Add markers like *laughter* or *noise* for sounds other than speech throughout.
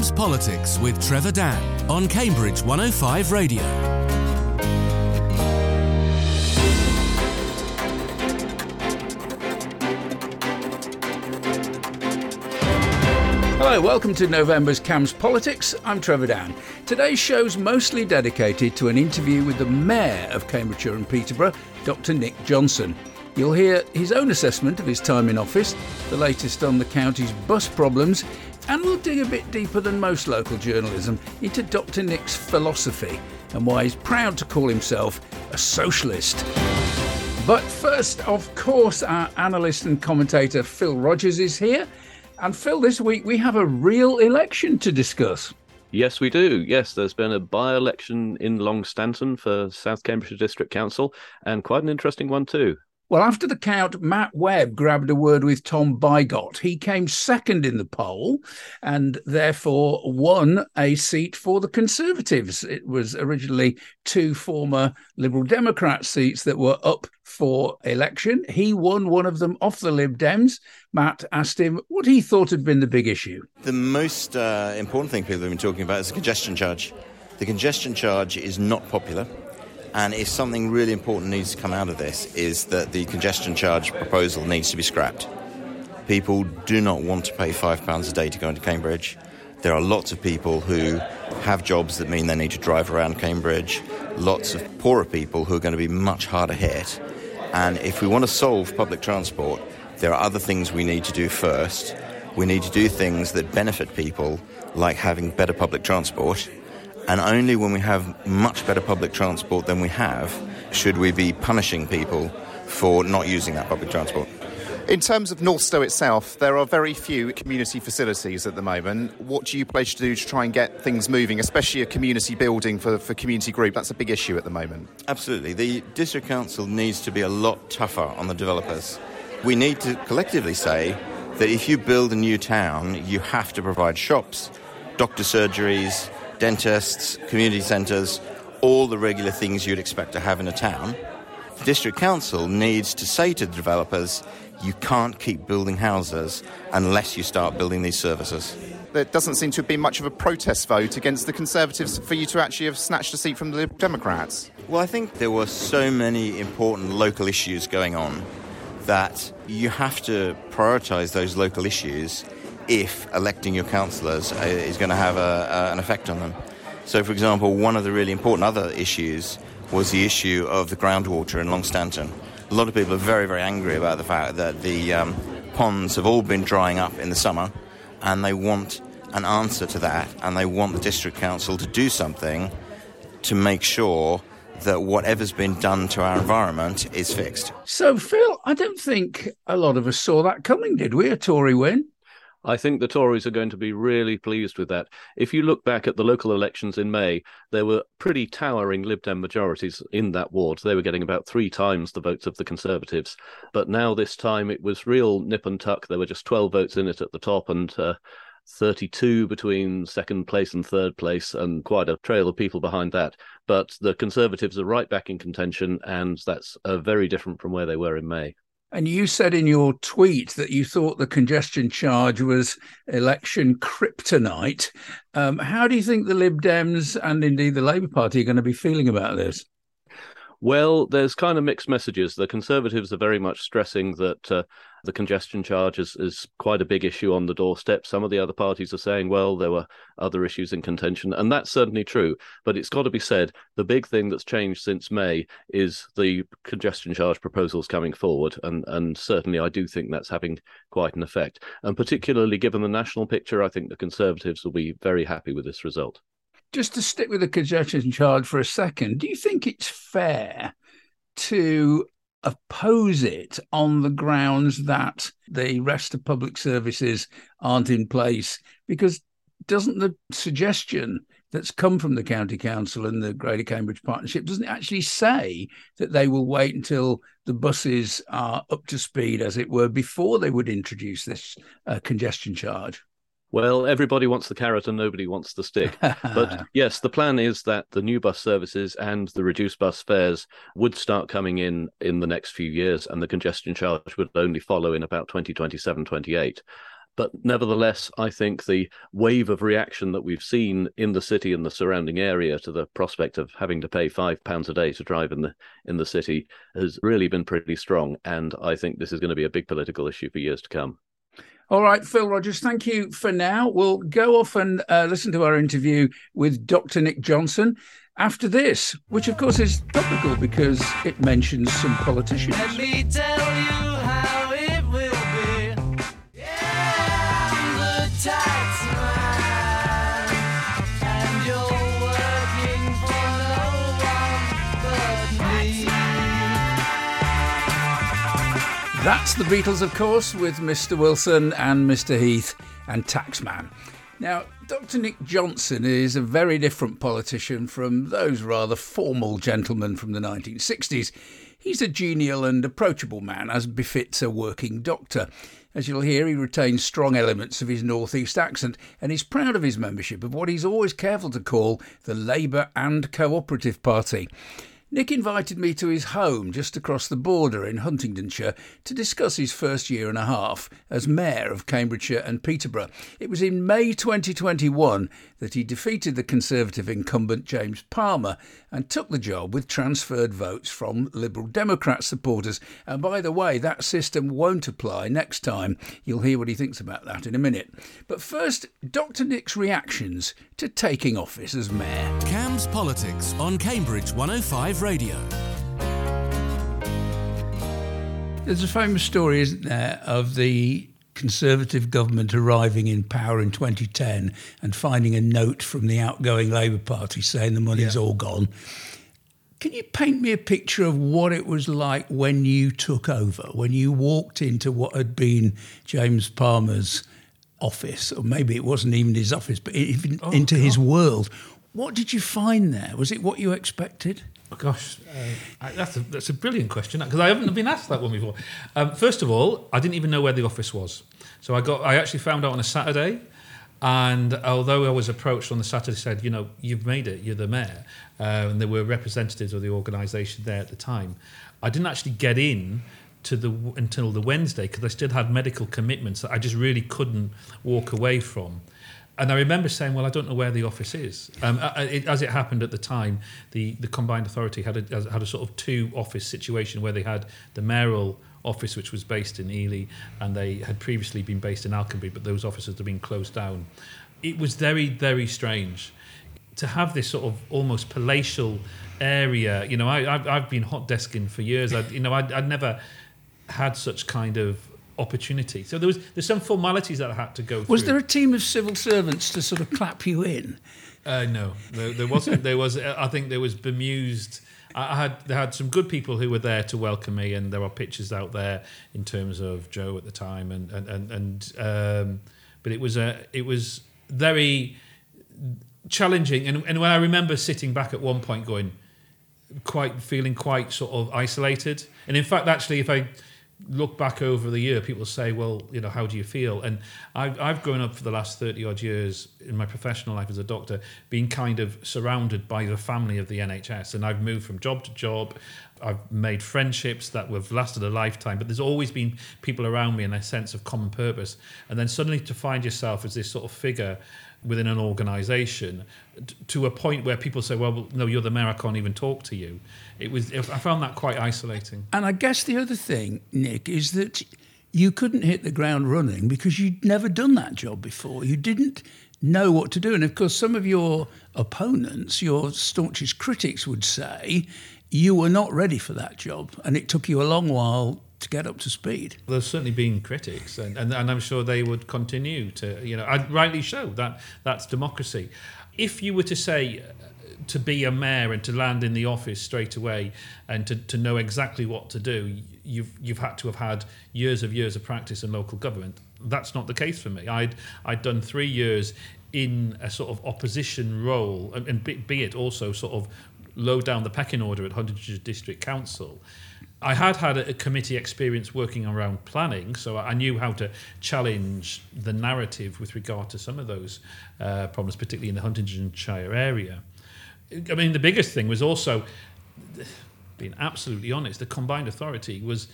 Cambs Politics with Trevor Dann on Cambridge 105 Radio. Hello, welcome to November's Cambs Politics. I'm Trevor Dann. Today's show's mostly dedicated to an interview with the Mayor of Cambridgeshire and Peterborough, Dr. Nik Johnson. You'll hear his own assessment of his time in office, the latest on the county's bus problems, and we'll dig a bit deeper than most local journalism into Dr. Nik's philosophy and why he's proud to call himself a socialist. But first, of course, our analyst and commentator Phil Rogers is here. And Phil, this week we have a real election to discuss. Yes, we do. Yes, there's been a by election in Longstanton for South Cambridgeshire District Council, and quite an interesting one, too. Well, after the count, Matt Webb grabbed a word with Tom Bygott. He came second in the poll and therefore won a seat for the Conservatives. It was originally two former Liberal Democrat seats that were up for election. He won one of them off the Lib Dems. Matt asked him what he thought had been the big issue. The most uh, important thing people have been talking about is the congestion charge. The congestion charge is not popular. And if something really important needs to come out of this, is that the congestion charge proposal needs to be scrapped. People do not want to pay £5 a day to go into Cambridge. There are lots of people who have jobs that mean they need to drive around Cambridge, lots of poorer people who are going to be much harder hit. And if we want to solve public transport, there are other things we need to do first. We need to do things that benefit people, like having better public transport and only when we have much better public transport than we have should we be punishing people for not using that public transport. In terms of Northstowe itself, there are very few community facilities at the moment. What do you pledge to do to try and get things moving, especially a community building for, for community group? That's a big issue at the moment. Absolutely. The District Council needs to be a lot tougher on the developers. We need to collectively say that if you build a new town, you have to provide shops, doctor surgeries, dentists, community centres, all the regular things you'd expect to have in a town. The district council needs to say to the developers, you can't keep building houses unless you start building these services. There doesn't seem to have been much of a protest vote against the Conservatives for you to actually have snatched a seat from the Democrats. Well, I think there were so many important local issues going on that you have to prioritise those local issues if electing your councillors uh, is going to have a, an effect on them. So, for example, one of the really important other issues was the issue of the groundwater in Longstanton. A lot of people are very, very angry about the fact that the um, ponds have all been drying up in the summer, and they want an answer to that, and they want the district council to do something to make sure that whatever's been done to our environment is fixed. So, Phil, I don't think a lot of us saw that coming, did we? A Tory win? I think the Tories are going to be really pleased with that. If you look back at the local elections in May, there were pretty towering Lib Dem majorities in that ward. They were getting about three times the votes of the Conservatives. But now, this time, it was real nip and tuck. There were just 12 votes in it at the top and uh, 32 between second place and third place, and quite a trail of people behind that. But the Conservatives are right back in contention, and that's uh, very different from where they were in May. And you said in your tweet that you thought the congestion charge was election kryptonite. Um, how do you think the Lib Dems and indeed the Labour Party are going to be feeling about this? Well, there's kind of mixed messages. The Conservatives are very much stressing that uh, the congestion charge is, is quite a big issue on the doorstep. Some of the other parties are saying, well, there were other issues in contention, and that's certainly true. But it's got to be said, the big thing that's changed since May is the congestion charge proposals coming forward, and and certainly I do think that's having quite an effect. And particularly given the national picture, I think the Conservatives will be very happy with this result. Just to stick with the congestion charge for a second, do you think it's fair to oppose it on the grounds that the rest of public services aren't in place? Because doesn't the suggestion that's come from the county council and the greater cambridge partnership doesn't actually say that they will wait until the buses are up to speed as it were before they would introduce this uh, congestion charge well, everybody wants the carrot and nobody wants the stick. but *laughs* yes, the plan is that the new bus services and the reduced bus fares would start coming in in the next few years, and the congestion charge would only follow in about 2027, 28. But nevertheless, I think the wave of reaction that we've seen in the city and the surrounding area to the prospect of having to pay five pounds a day to drive in the in the city has really been pretty strong. And I think this is going to be a big political issue for years to come. All right, Phil Rogers, thank you for now. We'll go off and uh, listen to our interview with Dr. Nik Johnson after this, which of course is topical because it mentions some politicians. That's the Beatles, of course, with Mr. Wilson and Mr. Heath and Taxman. Now, Dr. Nik Johnson is a very different politician from those rather formal gentlemen from the 1960s. He's a genial and approachable man, as befits a working doctor. As you'll hear, he retains strong elements of his northeast accent and is proud of his membership of what he's always careful to call the Labour and Cooperative Party. Nik invited me to his home just across the border in Huntingdonshire to discuss his first year and a half as Mayor of Cambridgeshire and Peterborough. It was in May 2021 that he defeated the Conservative incumbent James Palmer and took the job with transferred votes from Liberal Democrat supporters. And by the way, that system won't apply next time. You'll hear what he thinks about that in a minute. But first, Dr. Nik's reactions to taking office as Mayor. Cambs Politics on Cambridge 105 Radio. There's a famous story, isn't there, of the Conservative government arriving in power in 2010 and finding a note from the outgoing Labour Party saying the money's yeah. all gone. Can you paint me a picture of what it was like when you took over, when you walked into what had been James Palmer's office, or maybe it wasn't even his office, but even oh, into God. his world? What did you find there? Was it what you expected? Oh, gosh, uh, that's a that's a brilliant question because I haven't been asked that one before. Um, first of all, I didn't even know where the office was, so I got I actually found out on a Saturday, and although I was approached on the Saturday, said you know you've made it, you're the mayor, uh, and there were representatives of the organisation there at the time. I didn't actually get in to the until the Wednesday because I still had medical commitments that I just really couldn't walk away from and I remember saying, "Well, I don't know where the office is." Um, it, as it happened at the time, the, the combined authority had a, had a sort of two office situation where they had the mayoral office, which was based in Ely, and they had previously been based in Alconbury, but those offices had been closed down. It was very, very strange to have this sort of almost palatial area. You know, I, I've, I've been hot desking for years. I, you know, I'd, I'd never had such kind of opportunity. So there was there's some formalities that I had to go through. Was there a team of civil servants to sort of clap you in? Uh, no, there, there wasn't. there was. I think there was bemused. I had there had some good people who were there to welcome me, and there are pictures out there in terms of Joe at the time, and and and, and um, but it was a it was very challenging, and and when I remember sitting back at one point going, quite feeling quite sort of isolated, and in fact, actually, if I look back over the year, people say, well, you know, how do you feel? And I've, I've grown up for the last 30 odd years in my professional life as a doctor, being kind of surrounded by the family of the NHS. And I've moved from job to job. I've made friendships that have lasted a lifetime, but there's always been people around me and a sense of common purpose. And then suddenly to find yourself as this sort of figure within an organization to a point where people say, well, no, you're the mayor, I can't even talk to you. It was, I found that quite isolating. And I guess the other thing, Nik, is that you couldn't hit the ground running because you'd never done that job before. You didn't know what to do. And of course, some of your opponents, your staunchest critics, would say you were not ready for that job. And it took you a long while to get up to speed. There's certainly been critics, and, and, and I'm sure they would continue to, you know, rightly show that that's democracy. If you were to say, to be a mayor and to land in the office straight away and to, to know exactly what to do, you've you've had to have had years of years of practice in local government. That's not the case for me. I'd I'd done three years in a sort of opposition role, and, and be, be it also sort of low down the pecking order at Huntingdonshire District Council. I had had a, committee experience working around planning, so I knew how to challenge the narrative with regard to some of those uh, problems, particularly in the Huntingdonshire area. I mean, the biggest thing was also being absolutely honest, the combined authority was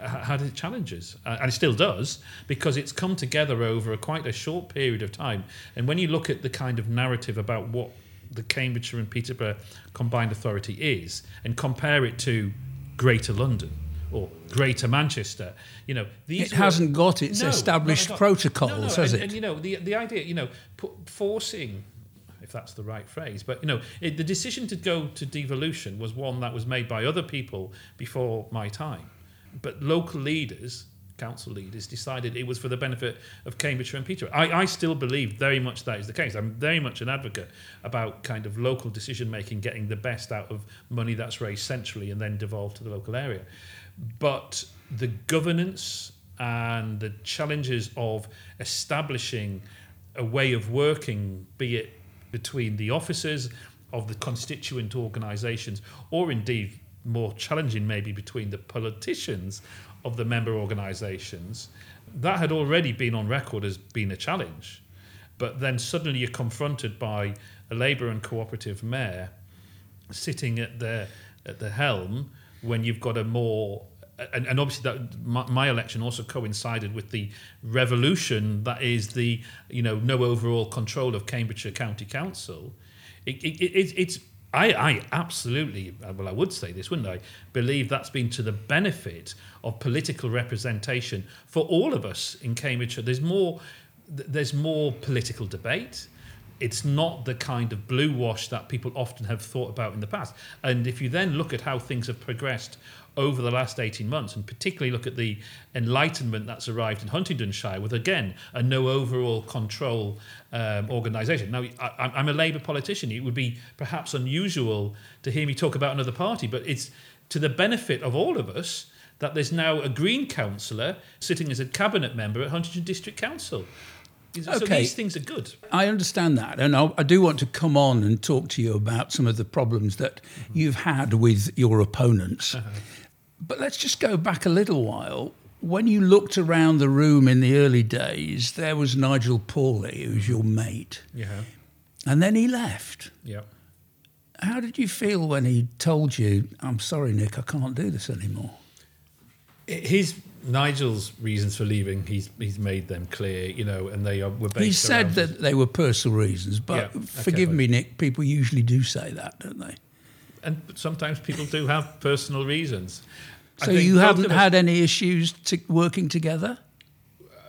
had its challenges, uh, and it still does, because it's come together over a, quite a short period of time. And when you look at the kind of narrative about what the Cambridgeshire and Peterborough combined authority is, and compare it to Greater London or Greater Manchester, you know, these it hasn't got its No, established protocols, No, no, has and, it? And you know, the the idea, you know, pu- forcing if that's the right phrase. But you know, it, the decision to go to devolution was one that was made by other people before my time. But local leaders, council leaders, decided it was for the benefit of Cambridgeshire and Peterborough. I, I still believe very much that is the case. I'm very much an advocate about kind of local decision making, getting the best out of money that's raised centrally and then devolved to the local area. But the governance and the challenges of establishing a way of working, be it between the officers of the constituent organisations, or indeed more challenging, maybe between the politicians of the member organisations, that had already been on record as being a challenge. But then suddenly you're confronted by a Labour and cooperative mayor sitting at the at the helm when you've got a more and, and obviously that my, my election also coincided with the revolution that is the you know no overall control of Cambridgeshire County Council. It, it, it, it's I, I absolutely well I would say this wouldn't I believe that's been to the benefit of political representation for all of us in Cambridgeshire. There's more there's more political debate it's not the kind of blue wash that people often have thought about in the past. And if you then look at how things have progressed over the last 18 months, and particularly look at the enlightenment that's arrived in Huntingdonshire with, again, a no overall control um, organisation. Now, I, I'm a Labour politician. It would be perhaps unusual to hear me talk about another party, but it's to the benefit of all of us that there's now a Green councillor sitting as a cabinet member at Huntingdon District Council. So Okay. these things are good. I understand that, and I, I do want to come on and talk to you about some of the problems that you've had with your opponents. But let's just go back a little while. When you looked around the room in the early days, there was Nigel Pawley, who's your mate, Yeah. and then he left. Yeah. How did you feel when he told you, "I'm sorry, Nik, I can't do this anymore"? his Nigel's reasons for leaving, he's he's made them clear, you know, and they are, were based. He said that they were personal reasons, but Yeah, okay, forgive but- me, Nik. People usually do say that, don't they? And sometimes people do have personal reasons. So you haven't had any issues to working together?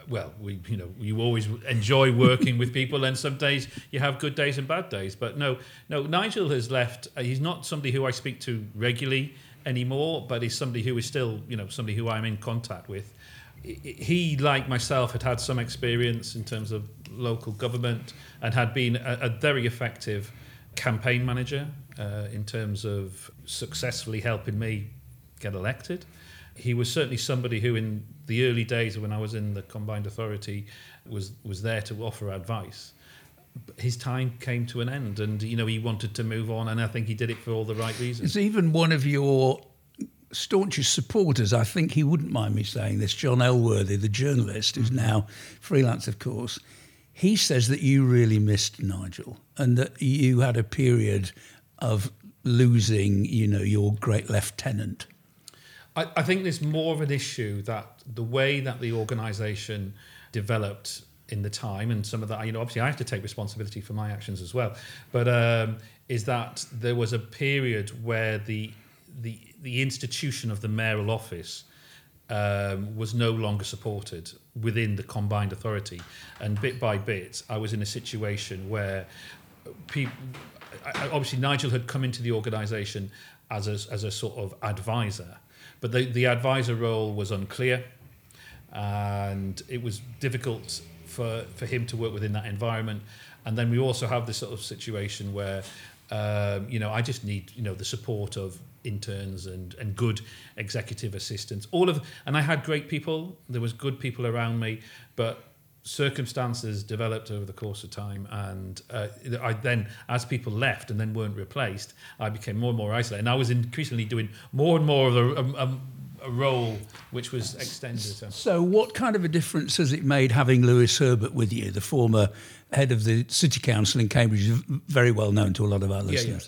well, we you know you always enjoy working with people, and some days you have good days and bad days. But no, no, Nigel has left. Uh, he's not somebody who I speak to regularly anymore, but he's somebody who is still you know somebody who I'm in contact with. He- He, like myself, had had some experience in terms of local government and had been a, a very effective campaign manager uh, in terms of successfully helping me get elected. He was certainly somebody who, in the early days when I was in the combined authority, was was there to offer advice. His time came to an end, and you know he wanted to move on, and I think he did it for all the right reasons. It's even one of your staunchest supporters. I think he wouldn't mind me saying this. John Elworthy, the journalist, who's now freelance, of course. He says that you really missed Nigel, and that you had a period of losing, you know, your great lieutenant. I, I think there's more of an issue that the way that the organisation developed in the time, and some of that, you know, obviously I have to take responsibility for my actions as well, but um, is that there was a period where the the the institution of the mayoral office um, was no longer supported within the combined authority, and bit by bit, I was in a situation where people. Obviously, Nigel had come into the organisation as a, as a sort of advisor, but the, the advisor role was unclear, and it was difficult for, for him to work within that environment. And then we also have this sort of situation where, um, you know, I just need, you know, the support of interns and, and good executive assistants. All of, and I had great people. There was good people around me, but circumstances developed over the course of time and uh, I then as people left and then weren't replaced I became more and more isolated and I was increasingly doing more and more of a, a, a role which was extended so. So, what kind of a difference has it made having Lewis Herbert with you, the former head of the City Council in Cambridge, very well known to a lot of our yeah, yeah.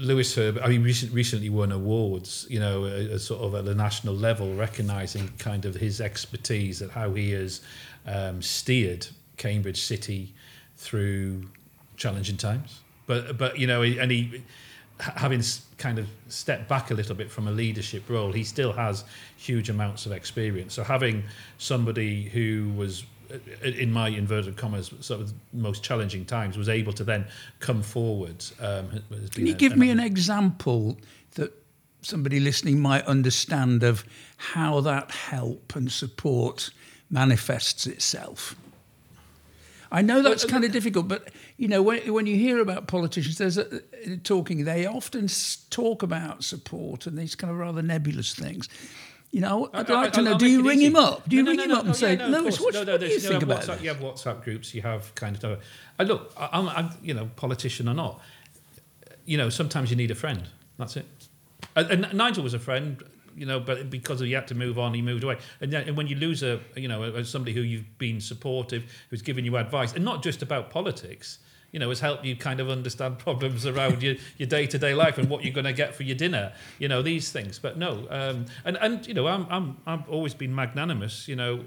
Lewis Herbert, I mean, recent, recently won awards, you know, sort of at the national level, recognising kind of his expertise at how he has um, steered Cambridge City through challenging times. But, but you know, and he, having kind of stepped back a little bit from a leadership role, he still has huge amounts of experience. So having somebody who was in my inverted commas, sort of most challenging times, was able to then come forward. Um, Can you give me an example that somebody listening might understand of how that help and support manifests itself? I know that's kind of difficult, but you know when, when you hear about politicians, there's a, talking. They often talk about support and these kind of rather nebulous things. You know, I'd like to know: Do you ring him up? Do you ring him up and say, "Lewis, what, do you think about WhatsApp, You have WhatsApp groups. You have kind of. I look, I'm, I'm, you know, politician or not. You know, sometimes you need a friend. That's it. And, and Nigel was a friend you know, but because he had to move on, he moved away. And, then, and when you lose a, you know, somebody who you've been supportive, who's given you advice, and not just about politics, you know, has helped you kind of understand *laughs* problems around your, your day-to-day life and what you're going to get for your dinner, you know, these things. But no, um, and, and, you know, I'm, I'm, I've always been magnanimous, you know,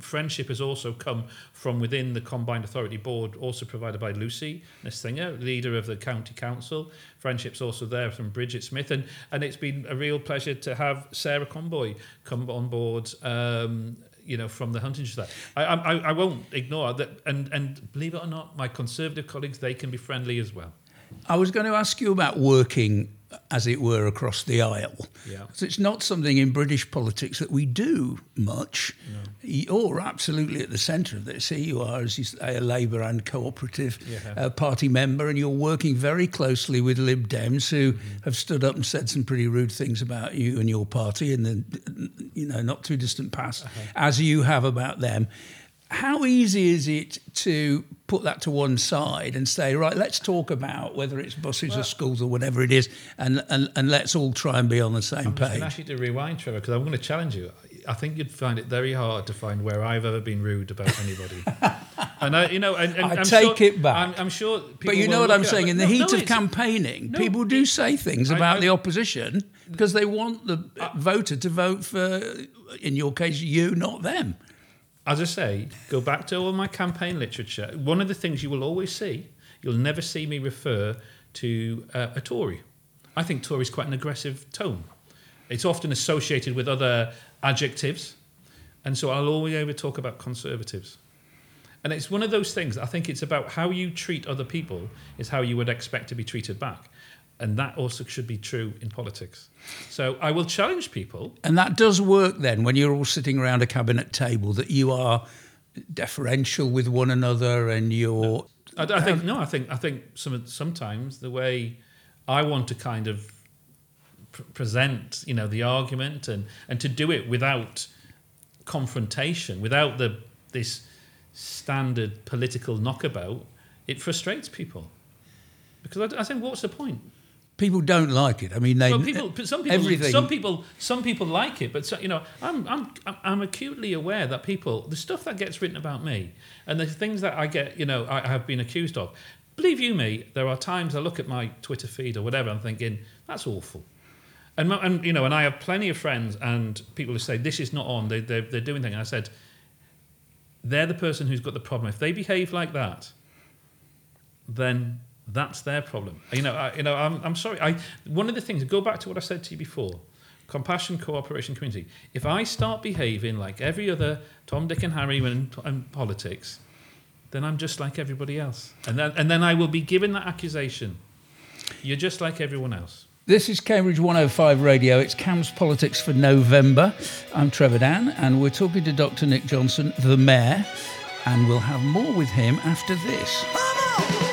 friendship has also come from within the Combined Authority Board, also provided by Lucy Nethsingha, leader of the County Council. Friendship's also there from Bridget Smith. And, and it's been a real pleasure to have Sarah Conboy come on board um, you know, from the hunting society. I, I, I won't ignore that. And, and believe it or not, my conservative colleagues, they can be friendly as well. I was going to ask you about working as it were, across the aisle. Yeah. So it's not something in British politics that we do much. No. You're absolutely at the centre of this. Here you are, as you say, a Labour and cooperative yeah. uh, party member, and you're working very closely with Lib Dems, who mm-hmm. have stood up and said some pretty rude things about you and your party in the, you know, not too distant past, uh-huh. as you have about them how easy is it to put that to one side and say, right, let's talk about whether it's buses well, or schools or whatever it is, and, and, and let's all try and be on the same I'm page? I'm actually to rewind, Trevor, because I'm going to challenge you. I think you'd find it very hard to find where I've ever been rude about anybody. *laughs* and I, you know, and, and I I'm take sure, it back. I'm, I'm sure. But you know what I'm saying? In the no, heat no, of campaigning, no, people do say things about I, the opposition because they want the I, voter to vote for, in your case, you, not them as I say, go back to all my campaign literature. One of the things you will always see, you'll never see me refer to uh, a Tory. I think Tory is quite an aggressive tone. It's often associated with other adjectives, and so I'll always ever talk about conservatives. And it's one of those things. I think it's about how you treat other people is how you would expect to be treated back. And that also should be true in politics. So I will challenge people. And that does work then when you're all sitting around a cabinet table that you are deferential with one another and you're. I, I think um, no. I think I think some sometimes the way I want to kind of pr- present, you know, the argument and and to do it without confrontation, without the this standard political knockabout, it frustrates people because I, I think what's the point? People don't like it. I mean, they well, people, some people, everything. some people, some people like it, but so, you know, I'm, I'm, I'm acutely aware that people, the stuff that gets written about me, and the things that I get, you know, I have been accused of. Believe you me, there are times I look at my Twitter feed or whatever, I'm thinking that's awful. And, and you know, and I have plenty of friends and people who say this is not on. They, they're, they're doing things. And I said, they're the person who's got the problem. If they behave like that, then that's their problem. You know, I, you know, I'm, I'm sorry. I one of the things. Go back to what I said to you before. Compassion, cooperation, community. If I start behaving like every other Tom, Dick, and Harry in, in politics, then I'm just like everybody else, and then and then I will be given that accusation. You're just like everyone else. This is Cambridge 105 Radio. It's Cambs Politics for November. I'm Trevor Dann, and we're talking to Dr. Nik Johnson, the Mayor, and we'll have more with him after this.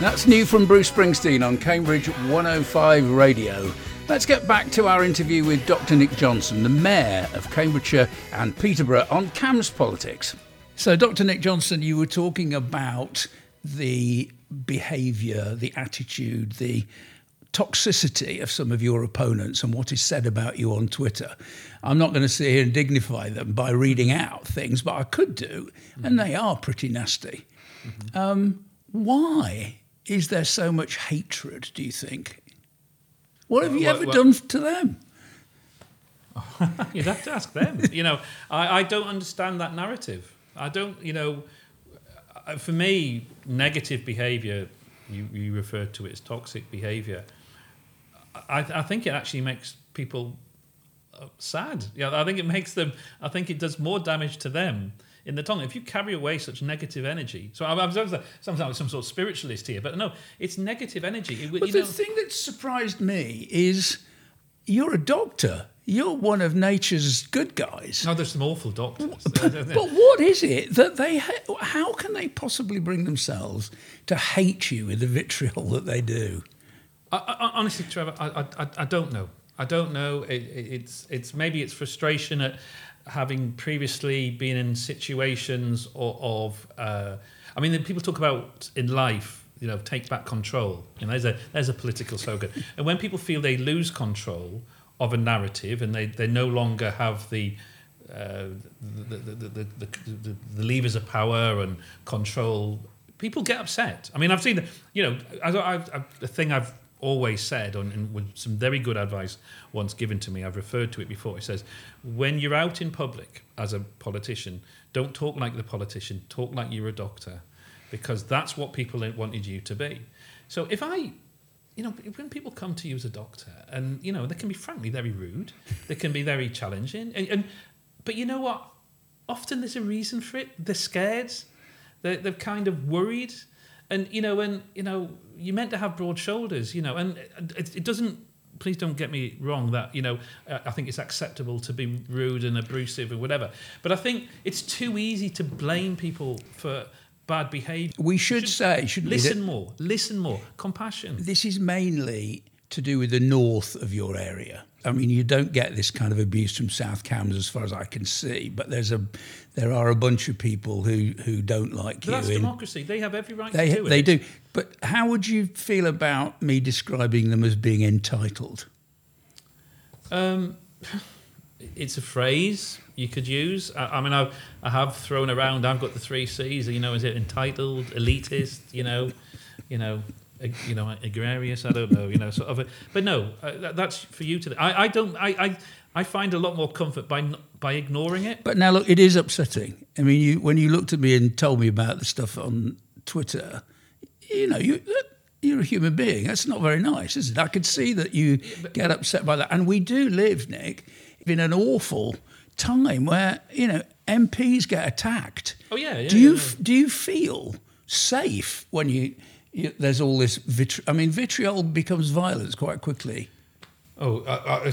That's new from Bruce Springsteen on Cambridge 105 Radio. Let's get back to our interview with Dr. Nik Johnson, the Mayor of Cambridgeshire and Peterborough, on Cambs politics. So, Dr. Nik Johnson, you were talking about the behaviour, the attitude, the toxicity of some of your opponents and what is said about you on Twitter. I'm not going to sit here and dignify them by reading out things, but I could do, mm-hmm. and they are pretty nasty. Mm-hmm. Um, why is there so much hatred, do you think? What have you well, ever well, done to them? *laughs* You'd have to ask them. you know, I, I don't understand that narrative. I don't, you know, uh, for me, negative behaviour, you, you refer to it as toxic behaviour, I, I think it actually makes people uh, sad. Yeah, I think it makes them, I think it does more damage to them in the tongue. If you carry away such negative energy, so I'm, I'm sometimes some sort of spiritualist here, but no, it's negative energy. It, but the know, thing that surprised me is you're a doctor. You're one of nature's good guys. No, there's some awful doctors. But, but what is it that they? Ha- how can they possibly bring themselves to hate you with the vitriol that they do? I, I, honestly, Trevor, I, I, I don't know. I don't know. It, it's it's maybe it's frustration at having previously been in situations of. of uh, I mean, people talk about in life, you know, take back control. You know, there's a there's a political slogan, *laughs* and when people feel they lose control of a narrative and they, they no longer have the uh, the, the, the, the, the, levers of power and control, people get upset. I mean, I've seen, you know, I, I, I, the thing I've always said, and with some very good advice once given to me, I've referred to it before. It says, when you're out in public as a politician, don't talk like the politician, talk like you're a doctor, because that's what people wanted you to be. So if I, you know, when people come to you as a doctor, and you know, they can be frankly very rude, they can be very challenging, and, and but you know what? Often there's a reason for it. They're scared. They're, they're kind of worried and you know, and you know, you're meant to have broad shoulders, you know, and it, it doesn't. Please don't get me wrong. That you know, I think it's acceptable to be rude and abusive or whatever. But I think it's too easy to blame people for bad behaviour. We should, should say, shouldn't listen more, listen more, compassion. This is mainly to do with the north of your area. I mean, you don't get this kind of abuse from South Cambs, as far as I can see. But there's a, there are a bunch of people who who don't like but you. That's democracy. They have every right they, to do it. They do. But how would you feel about me describing them as being entitled? Um, it's a phrase you could use. I, I mean, I've, I have thrown around. I've got the three C's. You know, is it entitled, elitist? You know, you know, you know, agrarious. I don't know, you know, sort of. A, but no, uh, that's for you to. I, I don't. I, I, I find a lot more comfort by by ignoring it. But now look, it is upsetting. I mean, you when you looked at me and told me about the stuff on Twitter, you know, you. You're a human being. That's not very nice, is it? I could see that you get upset by that. And we do live, Nik, in an awful time where, you know, MPs get attacked. Oh, yeah. yeah do, you, yeah, yeah. do you feel safe when you you, there's all this vitriol. I mean, vitriol becomes violence quite quickly. Oh, I, I,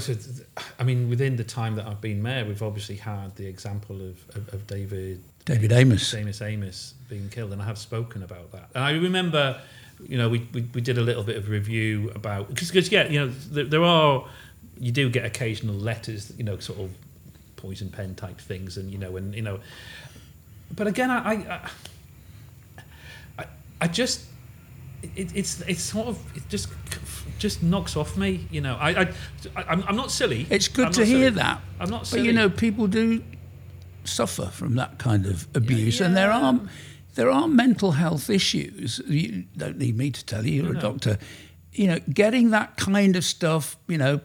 I, mean, within the time that I've been mayor, we've obviously had the example of, of, of David David Amess, Amos Amos being killed, and I have spoken about that. And I remember, you know, we, we, we did a little bit of review about because yeah, you know, there, there are you do get occasional letters, you know, sort of poison pen type things, and you know, and you know, but again, I I, I, I just it, it's it's sort of it just just knocks off me. You know, I, I I'm, I'm not silly. It's good I'm to hear that. I'm not silly. But you know, people do suffer from that kind of abuse, yeah, and there are there are mental health issues. You don't need me to tell you. You're no, a doctor. You know, getting that kind of stuff. You know.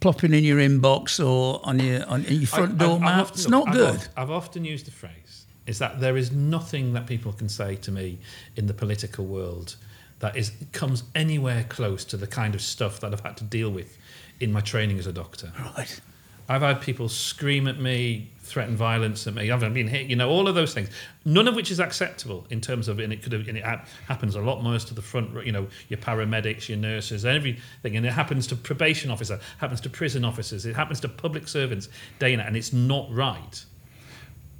Plopping in your inbox or on your on your front I, door mat. It's not I've good. I've often used the phrase is that there is nothing that people can say to me in the political world that is comes anywhere close to the kind of stuff that I've had to deal with in my training as a doctor. Right. I've had people scream at me, threaten violence at me. I've been hit, you know, all of those things. None of which is acceptable in terms of, and it could have, and it happens a lot most to the front, you know, your paramedics, your nurses, everything. And it happens to probation officer, happens to prison officers, it happens to public servants day and night, and it's not right.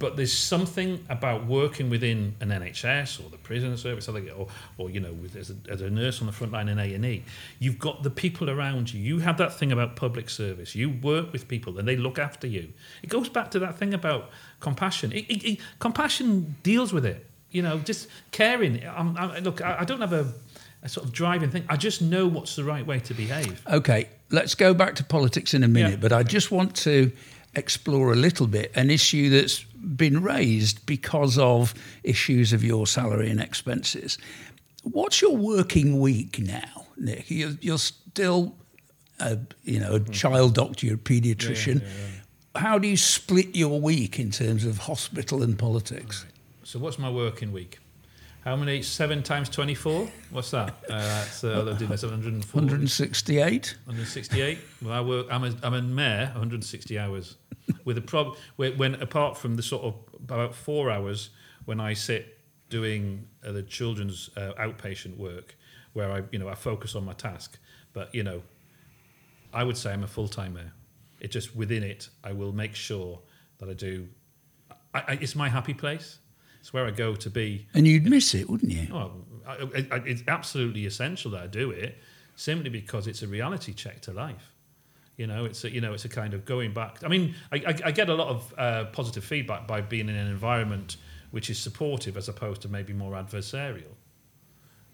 But there's something about working within an NHS or the prison service, or, or, or you know, as a, as a nurse on the front line in A and E, you've got the people around you. You have that thing about public service. You work with people, and they look after you. It goes back to that thing about compassion. It, it, it, compassion deals with it. You know, just caring. I'm, I'm, look, I, I don't have a a sort of driving thing. I just know what's the right way to behave. Okay, let's go back to politics in a minute, Yeah. but I just want to explore a little bit an issue that's been raised because of issues of your salary and expenses. What's your working week now, Nik? You're, you're still, a, you know, a hmm. child doctor, you're a paediatrician. How do you split your week in terms of hospital and politics? So what's my working week? How many? Seven times twenty-four. What's that? Uh, that's uh, I did that, 140, 168. 168. Well, I work. I'm a, I'm a mayor. 160 hours. With a prob when, apart from the sort of about four hours when I sit doing uh, the children's uh, outpatient work, where I you know I focus on my task. But you know, I would say I'm a full-time mayor. It just within it, I will make sure that I do. I, I, it's my happy place. It's where I go to be. And you'd miss it, wouldn't you? Oh, I, I, it's absolutely essential that I do it, simply because it's a reality check to life. You know, it's a, you know, it's a kind of going back. I mean, I, I, I get a lot of uh, positive feedback by being in an environment which is supportive as opposed to maybe more adversarial.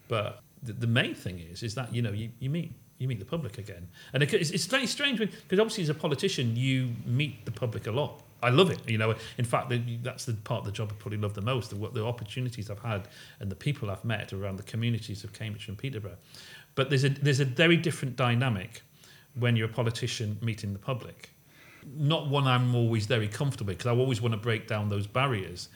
But the, the main thing is, is that you know, you, you meet you meet the public again, and it, it's, it's very strange because obviously as a politician you meet the public a lot. I love it. You know, in fact, that's the part of the job I probably love the most. The, the opportunities I've had and the people I've met around the communities of Cambridge and Peterborough. But there's a there's a very different dynamic when you're a politician meeting the public. Not one I'm always very comfortable because I always want to break down those barriers.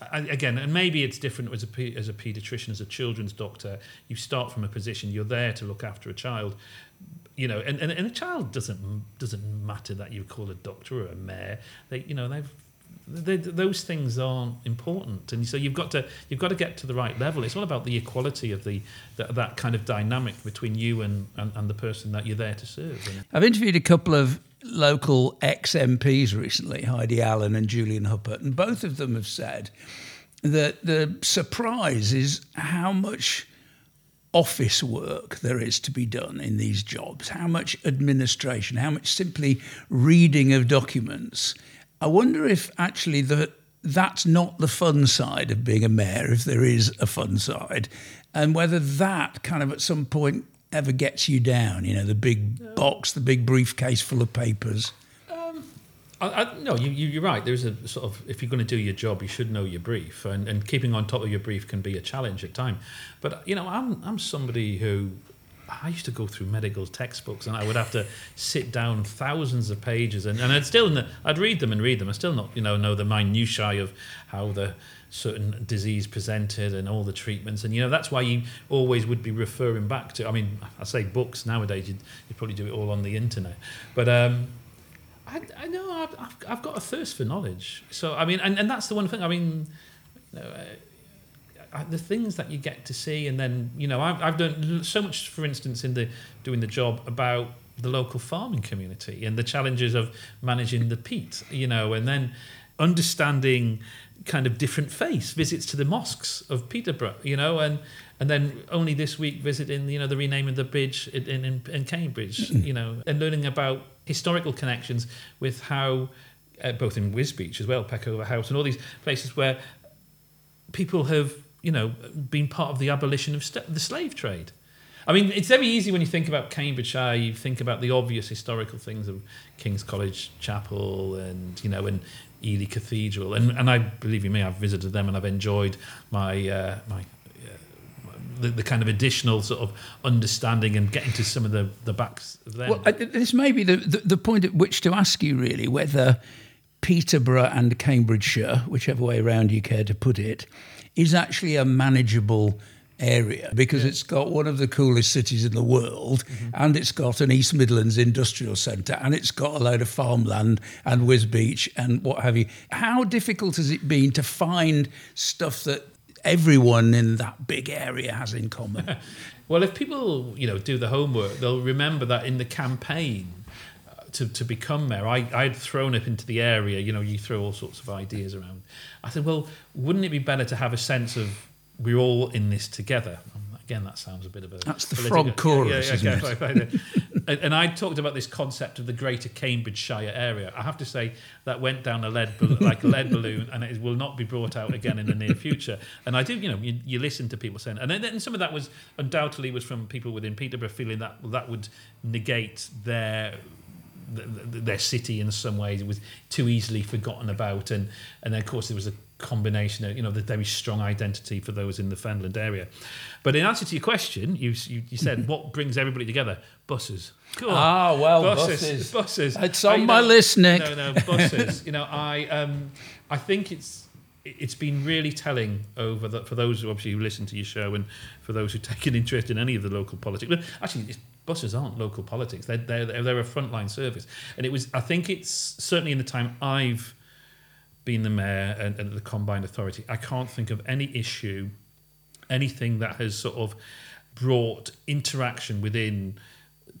I, again, and maybe it's different as a as a paediatrician, as a children's doctor. You start from a position you're there to look after a child, you know, and, and, and a child doesn't doesn't matter that you call a doctor or a mayor. They, you know, they've they, those things aren't important, and so you've got to you've got to get to the right level. It's all about the equality of the that, that kind of dynamic between you and, and, and the person that you're there to serve. I've interviewed a couple of local ex MPs recently, Heidi Allen and Julian Huppert, and both of them have said that the surprise is how much office work there is to be done in these jobs, how much administration, how much simply reading of documents. I wonder if actually the that's not the fun side of being a mayor, if there is a fun side, and whether that kind of at some point ever gets you down. You know, the big box, the big briefcase full of papers. Um, I, I, no, you, you, you're right. There's a sort of if you're going to do your job, you should know your brief, and, and keeping on top of your brief can be a challenge at time. But you know, I'm I'm somebody who I used to go through medical textbooks, and I would have to sit down thousands of pages, and, and I'd still I'd read them and read them. I still not you know know the minutiae of how the certain disease presented and all the treatments, and you know that's why you always would be referring back to. I mean, I say books nowadays. You you probably do it all on the internet, but. um I, I know I've, I've, got a thirst for knowledge. So I mean, and, and that's the one thing. I mean, you know, uh, the things that you get to see, and then you know, I've, I've done so much, for instance, in the doing the job about the local farming community and the challenges of managing the peat. You know, and then understanding kind of different face visits to the mosques of Peterborough. You know, and and then only this week visiting you know the renaming of the bridge in, in, in Cambridge. *clears throat* You know, and learning about historical connections with how uh, both in Wisbech as well, Peckover House, and all these places where people have, you know, been part of the abolition of st- the slave trade. I mean, it's very easy when you think about Cambridgeshire, you think about the obvious historical things of King's College Chapel and, you know, and Ely Cathedral. And, and I believe you me, I've visited them and I've enjoyed my, uh, my, uh, the, the kind of additional sort of understanding and getting to some of the, the backs of them. Well, this may be the, the, the point at which to ask you really whether Peterborough and Cambridgeshire, whichever way around you care to put it, is actually a manageable area because it's got one of the coolest cities in the world and it's got an East Midlands industrial centre and it's got a load of farmland and Wisbech and what have you. How difficult has it been to find stuff that everyone in that big area has in common? *laughs* Well, if people, you know, do the homework, they'll remember that in the campaign uh, to, to become mayor, I, I'd thrown up into the area, you know, you throw all sorts of ideas around. I said, well, wouldn't it be better to have a sense of we're all in this together? Um, again, that sounds a bit of a. That's the political- frog chorus, isn't okay, it? fine, fine. and, I talked about this concept of the Greater Cambridgeshire area. I have to say that went down a lead like a lead balloon, and it will not be brought out again in the near future. And I do, you know, you, you listen to people saying, and then and some of that was undoubtedly was from people within Peterborough feeling that that would negate their th- th- their city in some ways. It was too easily forgotten about, and and then of course there was a combination of you know the very strong identity for those in the Fenland area. But in answer to your question, you you, you said *laughs* what brings everybody together? Buses. Cool. Ah, well, buses. buses. *laughs* Buses. It's on you my know- list, Nik. No, no, buses. *laughs* you know, I um, I think it's it's been really telling over the, for those who obviously who listen to your show and for those who take an interest in any of the local politics. But actually, it's, buses aren't local politics. They're, they're they're a frontline service, and it was. I think it's certainly in the time I've been the mayor and, and the combined authority. I can't think of any issue, anything that has sort of brought interaction within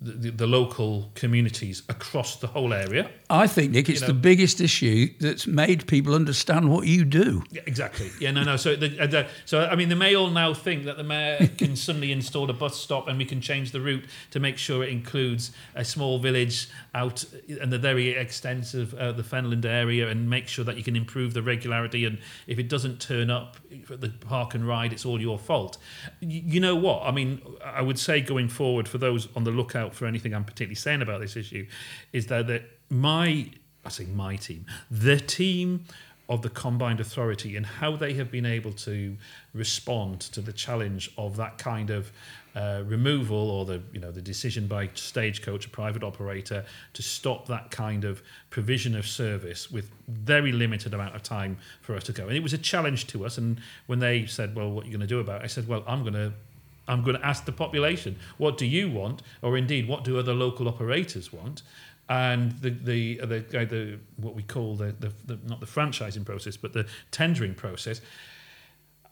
the, the, local communities across the whole area. I think, Nik, it's You the biggest issue that's made people understand what you do. Yeah, exactly. Yeah, no, no. So, the, uh, the, so I mean, they may all now think that the mayor *laughs* can suddenly install a bus stop and we can change the route to make sure it includes a small village out in the very extensive uh, the Fenland area and make sure that you can improve the regularity. And if it doesn't turn up at the park and ride, it's all your fault. You know what? I mean, I would say going forward for those on the lookout for anything I'm particularly saying about this issue, is that that my I say my team, the team of the combined authority and how they have been able to respond to the challenge of that kind of uh, removal or the you know the decision by stagecoach a private operator to stop that kind of provision of service with very limited amount of time for us to go. And it was a challenge to us. And when they said well what are you going to do about it? I said well i'm going to I'm going to ask the population, what do you want, or indeed, what do other local operators want? And the the uh, the, the, the what we call the, the, the not the franchising process, but the tendering process,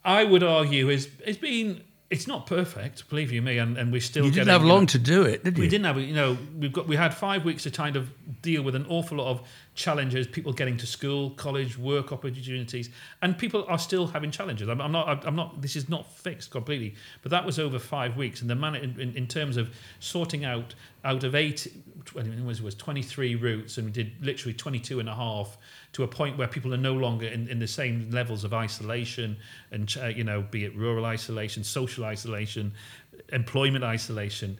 I would argue is is been it's not perfect, believe you me, and, and we're still You didn't getting, have you know, long to do it, did you? we didn't have, you know, we've got we had five weeks to kind of deal with an awful lot of challenges, people getting to school, college, work opportunities, and people are still having challenges. I'm, I'm not, I'm not. This is not fixed completely, but that was over five weeks, and the man in, in, in terms of sorting out out of eight, it was, it was 23 routes, and we did literally 22 and a half to a point where people are no longer in, in the same levels of isolation and uh, you know be it rural isolation social isolation employment isolation.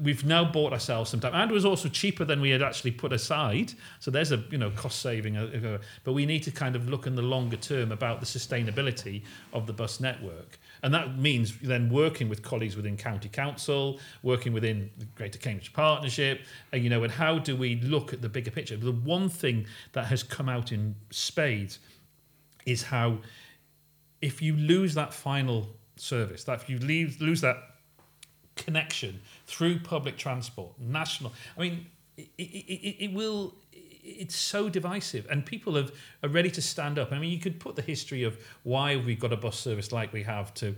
We've now bought ourselves some time and it was also cheaper than we had actually put aside. So there's a you know cost saving uh, uh, but we need to kind of look in the longer term about the sustainability of the bus network and that means then working with colleagues within county council working within the greater cambridge partnership and you know and how do we look at the bigger picture the one thing that has come out in spades is how if you lose that final service that if you leave, lose that connection through public transport, national. I mean, it, it, it, it will. It's so divisive, and people have, are ready to stand up. I mean, you could put the history of why we've got a bus service like we have to,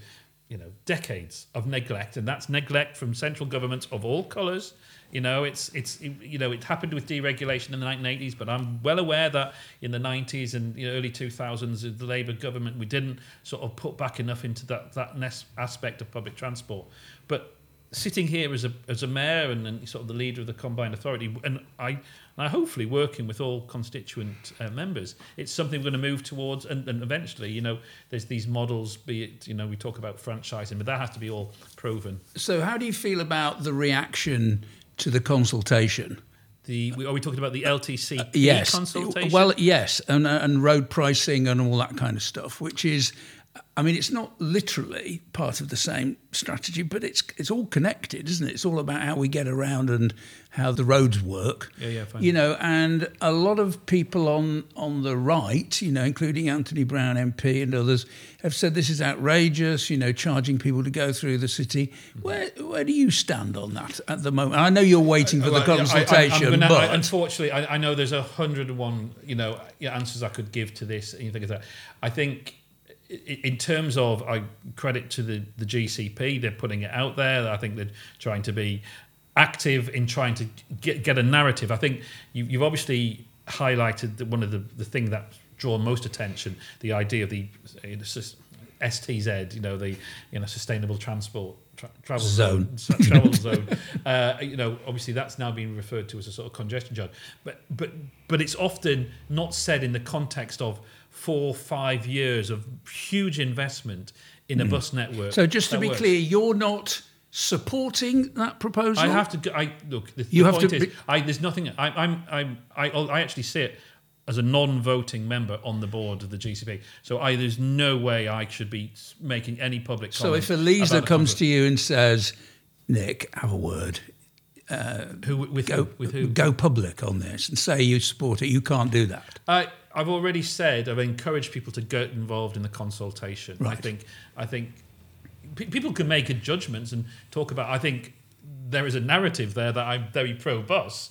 you know, decades of neglect, and that's neglect from central governments of all colours. You know, it's it's you know it happened with deregulation in the 1980s, but I'm well aware that in the 90s and know, early 2000s, the Labour government we didn't sort of put back enough into that that aspect of public transport. But sitting here as a as a mayor and, and sort of the leader of the combined authority, and I and hopefully working with all constituent uh, members, it's something we're going to move towards, and, and eventually, you know, there's these models. Be it you know we talk about franchising, but that has to be all proven. So, how do you feel about the reaction to the consultation? The are we talking about the LTC yes. consultation? Well, yes, and uh, and road pricing and all that kind of stuff, which is, I mean, it's not literally part of the same strategy, but it's it's all connected, isn't it? It's all about how we get around and how the roads work. Yeah, yeah, fine. You know, and a lot of people on on the right, you know, including Anthony Browne MP and others, have said this is outrageous. You know, charging people to go through the city. Where where do you stand on that at the moment? I know you're waiting for the Well, yeah, I- I- consultation, gonna- but I- unfortunately, I, I know there's a hundred and one, you know, answers I could give to this. And you think of that. I think, in terms of, I credit to the the GCP. They're putting it out there. I think they're trying to be active in trying to get get a narrative. I think you, you've obviously highlighted that one of the the thing that drawn most attention, the idea of the STZ, you know, the you know sustainable transport tra- travel Zone. zone, *laughs* travel zone. Uh, you know, obviously that's now being referred to as a sort of congestion zone, But but but it's often not said in the context of four five years of huge investment in a hmm. bus network. So just to be works. clear, you're not supporting that proposal. I have to. go- I look. The, You the have point to is, be- I, there's nothing. I, I'm. I'm. I. I actually sit as a non-voting member on the board of the GCP. So I, there's no way I should be making any public. So if comment Elisa comes to you and says, "Nik, have a word," uh, who with go who, with who? go public on this and say you support it, you can't do that. I, I've already said I've encouraged people to get involved in the consultation. I think I think pe- people can make a judgments and talk about. I think there is a narrative there that I'm very pro bus,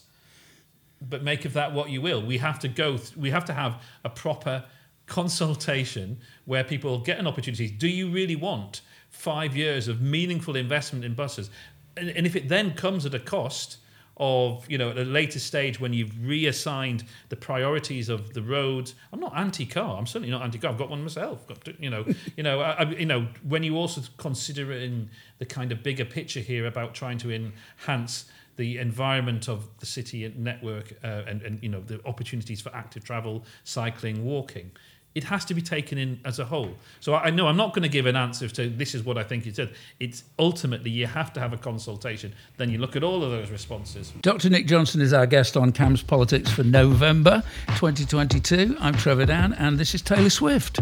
but make of that what you will. We have to go. Th- we have to have a proper consultation where people get an opportunity. Do you really want five years of meaningful investment in buses? And, and if it then comes at a cost of you know at a later stage when you've reassigned the priorities of the roads. I'm not anti-car. I'm certainly not anti-car. I've got one myself. Got to- you know, *laughs* you know, I, you know. When you also consider in the kind of bigger picture here about trying to enhance the environment of the city network uh, and, and you know the opportunities for active travel, cycling, walking. It has to be taken in as a whole. So I I know I'm not going to give an answer to this is what I think you said. It's ultimately you have to have a consultation. Then you look at all of those responses. Dr. Nik Johnson is our guest on Cambs Politics for November 2022. I'm Trevor Dann, and this is Taylor Swift.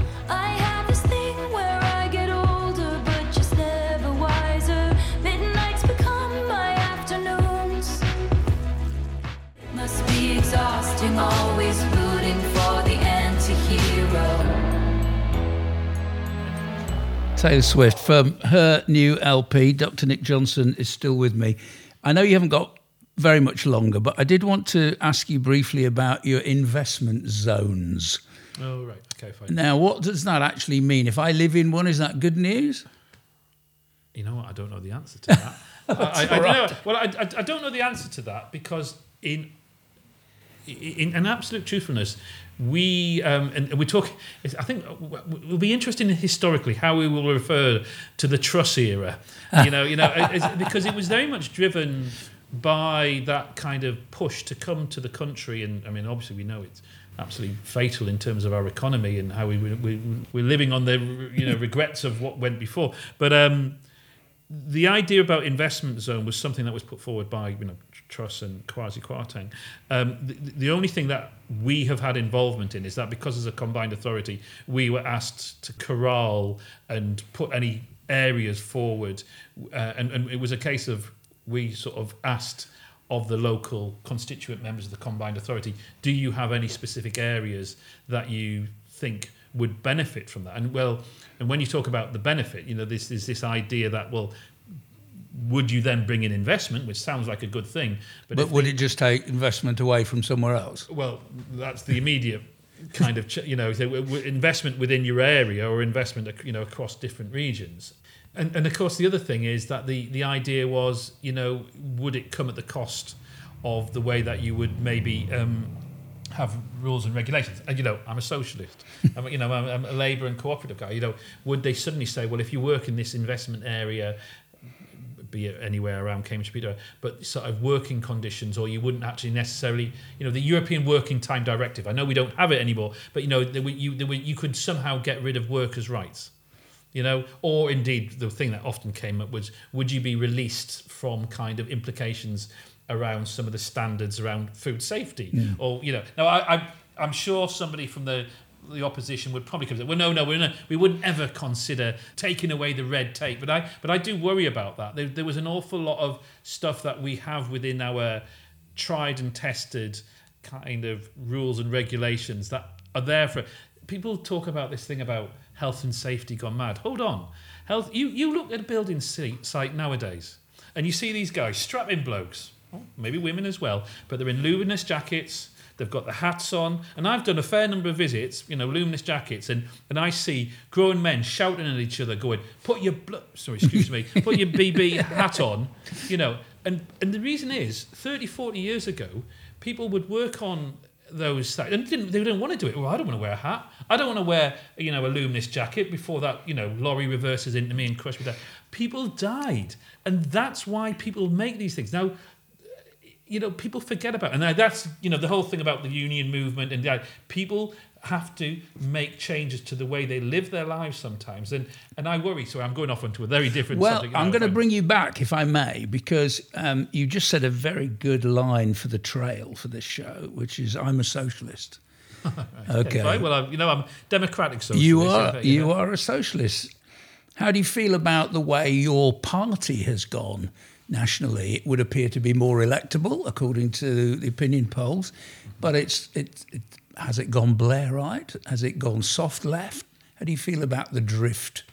Taylor Swift from her new LP. Dr. Nik Johnson is still with me. I know you haven't got very much longer, but I did want to ask you briefly about your investment zones. Oh right, okay, fine. Now, what does that actually mean? If I live in one, is that good news? You know what? I don't know the answer to that. *laughs* I, I, I know. Well, I, I, I don't know the answer to that because in in, in absolute truthfulness, we um, and we talk. I think it will be interesting historically how we will refer to the Truss era. *laughs* You know, you know, because it was very much driven by that kind of push to come to the country, and I mean, obviously, we know it's absolutely fatal in terms of our economy and how we, we we're living on the you know regrets of what went before, but. um the idea about investment zone was something that was put forward by you know Truss and Kwasi Kwarteng. Um, the, the only thing that we have had involvement in is that because as a combined authority, we were asked to corral and put any areas forward, uh, and, and it was a case of we sort of asked of the local constituent members of the combined authority, do you have any specific areas that you think would benefit from that? And well, and when you talk about the benefit, you know, this is this idea that well, would you then bring in investment, which sounds like a good thing, but, But would it just take investment away from somewhere else? well, that's the immediate kind of you know so w- w- investment within your area or investment you know across different regions. And, and of course, the other thing is that the, the idea was, you know, would it come at the cost of the way that you would maybe um, have rules and regulations? And, you know, I'm a socialist. *laughs* I'm, you know, I'm, I'm a labour and cooperative guy. You know, would they suddenly say, well, if you work in this investment area, be it anywhere around Cambridge, Peterborough, but sort of working conditions, or you wouldn't actually necessarily, you know, the European Working Time Directive. I know we don't have it anymore, but you know, you you could somehow get rid of workers' rights, you know, or indeed the thing that often came up was, would you be released from kind of implications around some of the standards around food safety, mm. or you know, now I, I I'm sure somebody from the the opposition would probably come well, no, no, we're we wouldn't ever consider taking away the red tape. But I, but I do worry about that. There, there was an awful lot of stuff that we have within our tried and tested kind of rules and regulations that are there for people talk about this thing about health and safety gone mad. Hold on, health. You you look at a building site nowadays, and you see these guys strapping blokes, maybe women as well, but they're in luminous jackets. They've got the hats on, and I've done a fair number of visits, you know, luminous jackets, and, and I see grown men shouting at each other, going, "Put your blo- sorry, excuse me, *laughs* put your BB hat on," you know. And and the reason is, 30, 40 years ago, people would work on those and didn't they didn't want to do it. Well, I don't want to wear a hat. I don't want to wear you know a luminous jacket before that you know lorry reverses into me and crushes me down. People died, and that's why people make these things now. You know, people forget about, and that's you know the whole thing about the union movement, and that people have to make changes to the way they live their lives sometimes, and and I worry. So I'm going off onto a very different Well, subject. I'm going to bring you back, if I may, because um, you just said a very good line for the trail for this show, which is "I'm a socialist." *laughs* okay, Right, well, I'm, you know, I'm democratic socialist. you are know. you are a socialist. How do you feel about the way your party has gone nationally? It would appear to be more electable, according to the opinion polls, but it's it, it has it gone Blairite? Has it gone soft left? How do you feel about the drift?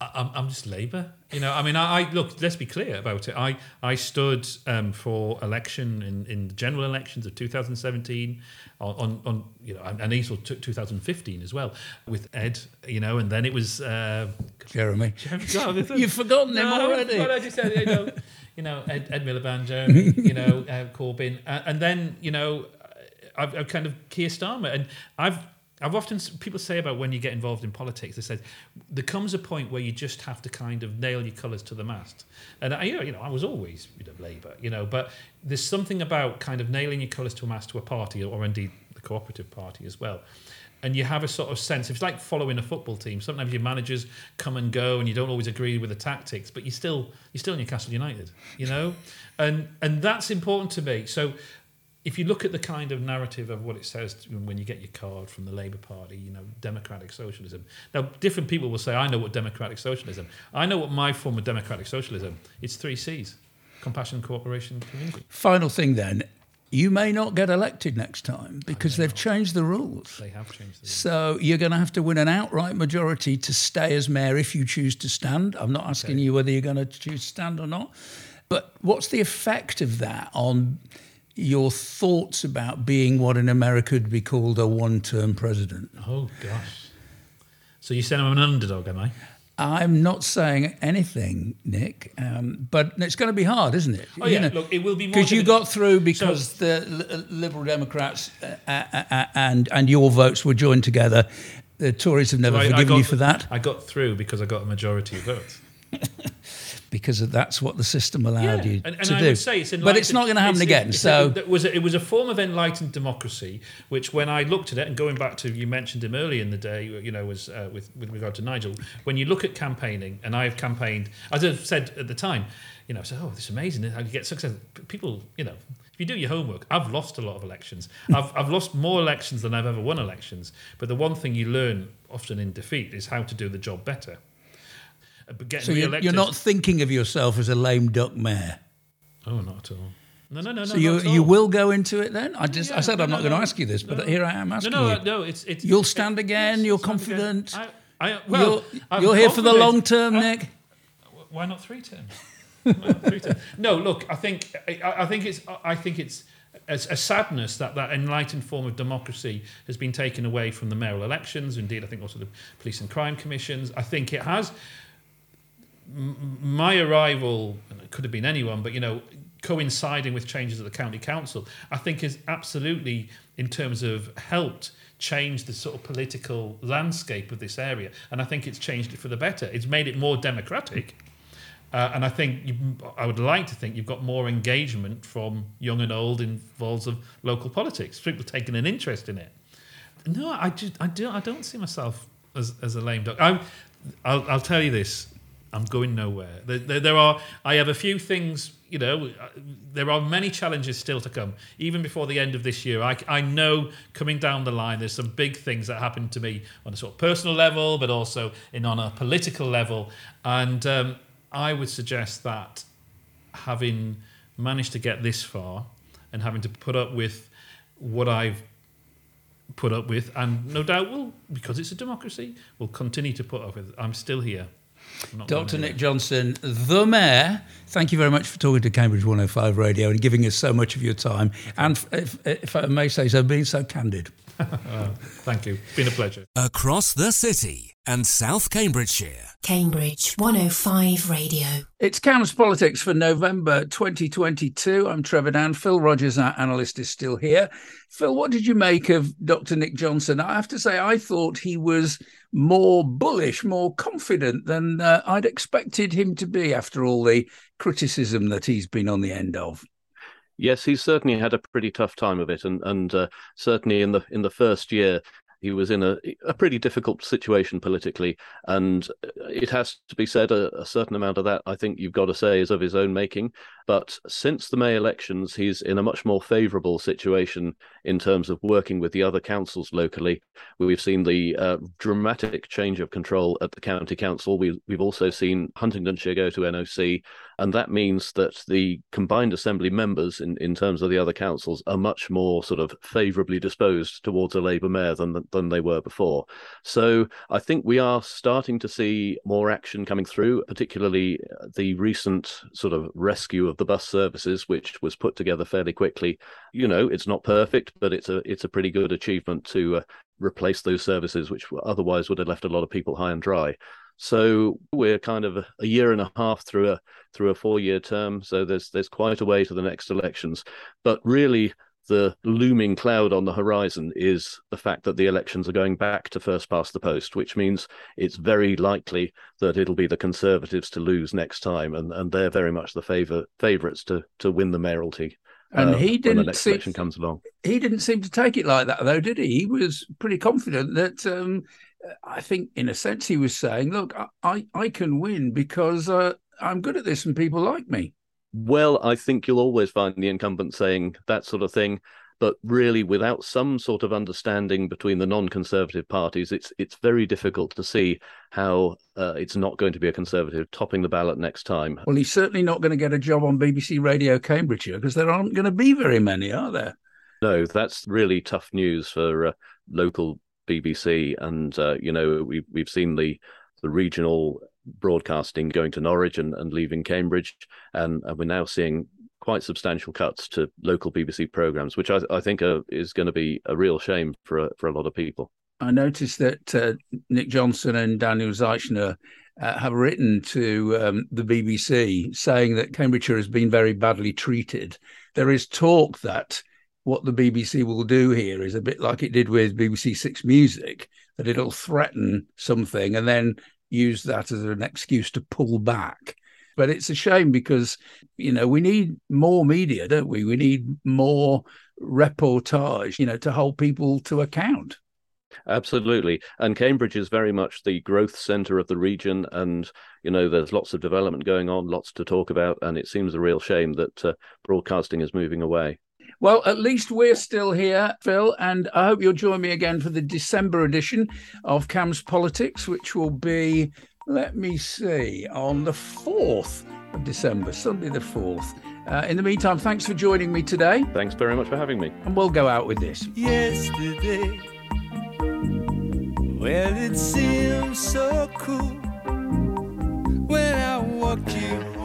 I- I'm, I'm just Labour. You know, I mean, I, I look. Let's be clear about it. I I stood um, for election in, in the general elections of 2017, on, on, on you know, and, also t- 2015 as well with Ed. You know, and then it was. Uh, Jeremy, God, you've forgotten them no, already. Well, I just said, you know, you know Ed, Ed Miliband, Jeremy, you know, uh, Corbyn, uh, and then you know, I've, I've kind of Keir Starmer, and I've. I've often people say about when you get involved in politics. They said there comes a point where you just have to kind of nail your colours to the mast. And I, you know, I was always you know, Labour, you know, but there's something about kind of nailing your colours to a mast to a party, or indeed the cooperative party as well. And you have a sort of sense. It's like following a football team. Sometimes your managers come and go, and you don't always agree with the tactics, but you still you're still Newcastle United, you know, and and that's important to me. So if you look at the kind of narrative of what it says when you get your card from the Labour Party, you know, democratic socialism. Now, different people will say, I know what democratic socialism. I know what my form of democratic socialism. It's three C's: compassion, cooperation, community. Final thing then, you may not get elected next time because they've changed the rules. They have changed. The So you're going to have to win an outright majority to stay as mayor if you choose to stand. I'm not asking you whether you're going to choose to stand or not. But what's the effect of that on your thoughts about being what in America would be called a one-term president? oh gosh. So you said I'm an underdog, am I? I'm not saying anything, Nik, um, but it's going to be hard, isn't it? Oh, yeah, look, it will be more because you got through because the Liberal Democrats uh, uh, uh, and and your votes were joined together. The Tories have never I- I forgiven got- you for that I got through because I got a majority of votes. *laughs* because that's what the system allowed you and, and to I do. say it's but it's not going to happen it's- again. it's- so it was a, it was a form of enlightened democracy, which when I looked at it, and going back to you mentioned him earlier in the day, you know, was uh, with with regard to Nigel. When you look at campaigning, and I've campaigned, as I've said at the time, you know, I said, oh, this is amazing how you get success. People, you know. If you do your homework, I've lost a lot of elections. *laughs* I've, I've lost more elections than I've ever won elections. But the one thing you learn often in defeat is how to do the job better. Getting so you're, re-elected- you're not thinking of yourself as a lame duck mayor. Oh, not at all. No, no, no, So no. you you will go into it then? I just I said no, I'm no, not going to no, ask you this, no. but here I am asking no, you. uh, no. It's it's. You'll stand again, you're stand again. confident. I, I, well, you're I'm you're here for the long term, Uh, Nik. Why not three terms? Not three terms? No, look. I think I, I think it's I think it's a, a sadness that that enlightened form of democracy has been taken away from the mayoral elections. Indeed, I think also the police and crime commissions. I think it has. My arrival, and it could have been anyone, but you know, coinciding with changes at the county council, I think is absolutely, in terms of helped change the sort of political landscape of this area, and I think it's changed it for the better. It's made it more democratic, uh, and I think you, I would like to think you've got more engagement from young and old in involves of local politics. People taking an interest in it. No, I just I do I don't see myself as, as a lame duck. I'm, I'll, I'll tell you this. I'm going nowhere. There, there, there are. I have a few things. You know, uh, there are many challenges still to come. Even before the end of this year, I, I know coming down the line, there's some big things that happen to me on a sort of personal level, but also in on a political level. And um, I would suggest that having managed to get this far and having to put up with what I've put up with, and no doubt will, because it's a democracy, will continue to put up with. I'm still here. I'm not going Dr. Nik Johnson, the Mayor, thank you very much for talking to Cambridge 105 Radio and giving us so much of your time. And if, if I may say so, being so candid. *laughs* Thank you. It's been a pleasure. Across the city and South Cambridgeshire. Cambridge 105 Radio. It's Cambs Politics for November 2022. I'm Trevor Dann. Phil Rogers, our analyst, is still here. Phil, what did you make of Dr. Nik Johnson? I have to say, I thought he was more bullish, more confident than uh, I'd expected him to be after all the criticism that he's been on the end of. Yes, he's certainly had a pretty tough time of it, and and uh, certainly in the in the first year, he was in a, a pretty difficult situation politically, and it has to be said a, a, certain amount of that I think you've got to say is of his own making. But since the May elections, he's in a much more favourable situation in terms of working with the other councils locally. We've seen the uh, dramatic change of control at the county council. We, we've also seen Huntingdonshire go to NOC, and that means that the combined assembly members, in, in terms of the other councils, are much more sort of favourably disposed towards a Labour mayor than than they were before. So I think we are starting to see more action coming through, particularly the recent sort of rescue of the bus services, which was put together fairly quickly. You know, it's not perfect, but it's a it's a pretty good achievement to uh, replace those services, which otherwise would have left a lot of people high and dry. So we're kind of a, year and a half through a through a four year term. So there's there's quite a way to the next elections. But really, the looming cloud on the horizon is the fact that the elections are going back to first past the post, which means it's very likely that it'll be the Conservatives to lose next time, and, and they're very much the favour favourites to to win the mayoralty. And uh, he didn't when the next seem, comes along. He didn't seem to take it like that, though, did he? He was pretty confident that. Um, I think, in a sense, he was saying, "Look, I I can win because uh, I'm good at this and people like me." Well, I think you'll always find the incumbent saying that sort of thing, but really, without some sort of understanding between the non-conservative parties, it's it's very difficult to see how uh, it's not going to be a conservative topping the ballot next time. Well, he's certainly not going to get a job on BBC Radio Cambridgeshire because there aren't going to be very many, are there? No, that's really tough news for uh, local BBC, and uh, you know we've we've seen the the regional broadcasting going to Norwich and, and leaving Cambridge, and, and we're now seeing quite substantial cuts to local BBC programs, which I, I think are, is going to be a real shame for a, for a lot of people. I noticed that uh, Nik Johnson and Daniel Zeichner uh, have written to um, the BBC saying that Cambridgeshire has been very badly treated. There is talk that what the BBC will do here is a bit like it did with BBC Six Music, that it'll threaten something and then use that as an excuse to pull back. But it's a shame because, you know, we need more media, don't we? We need more reportage, you know, to hold people to account. Absolutely. And Cambridge is very much the growth centre of the region. And, you know, there's lots of development going on, lots to talk about. And it seems a real shame that uh, broadcasting is moving away. Well, at least we're still here, Phil, and I hope you'll join me again for the December edition of Cambs Politics, which will be, let me see, on the 4th of December, Sunday the 4th. Uh, in the meantime, thanks for joining me today. Thanks very much for having me. And we'll go out with this. Yesterday, well, it seemed so cool when I walked you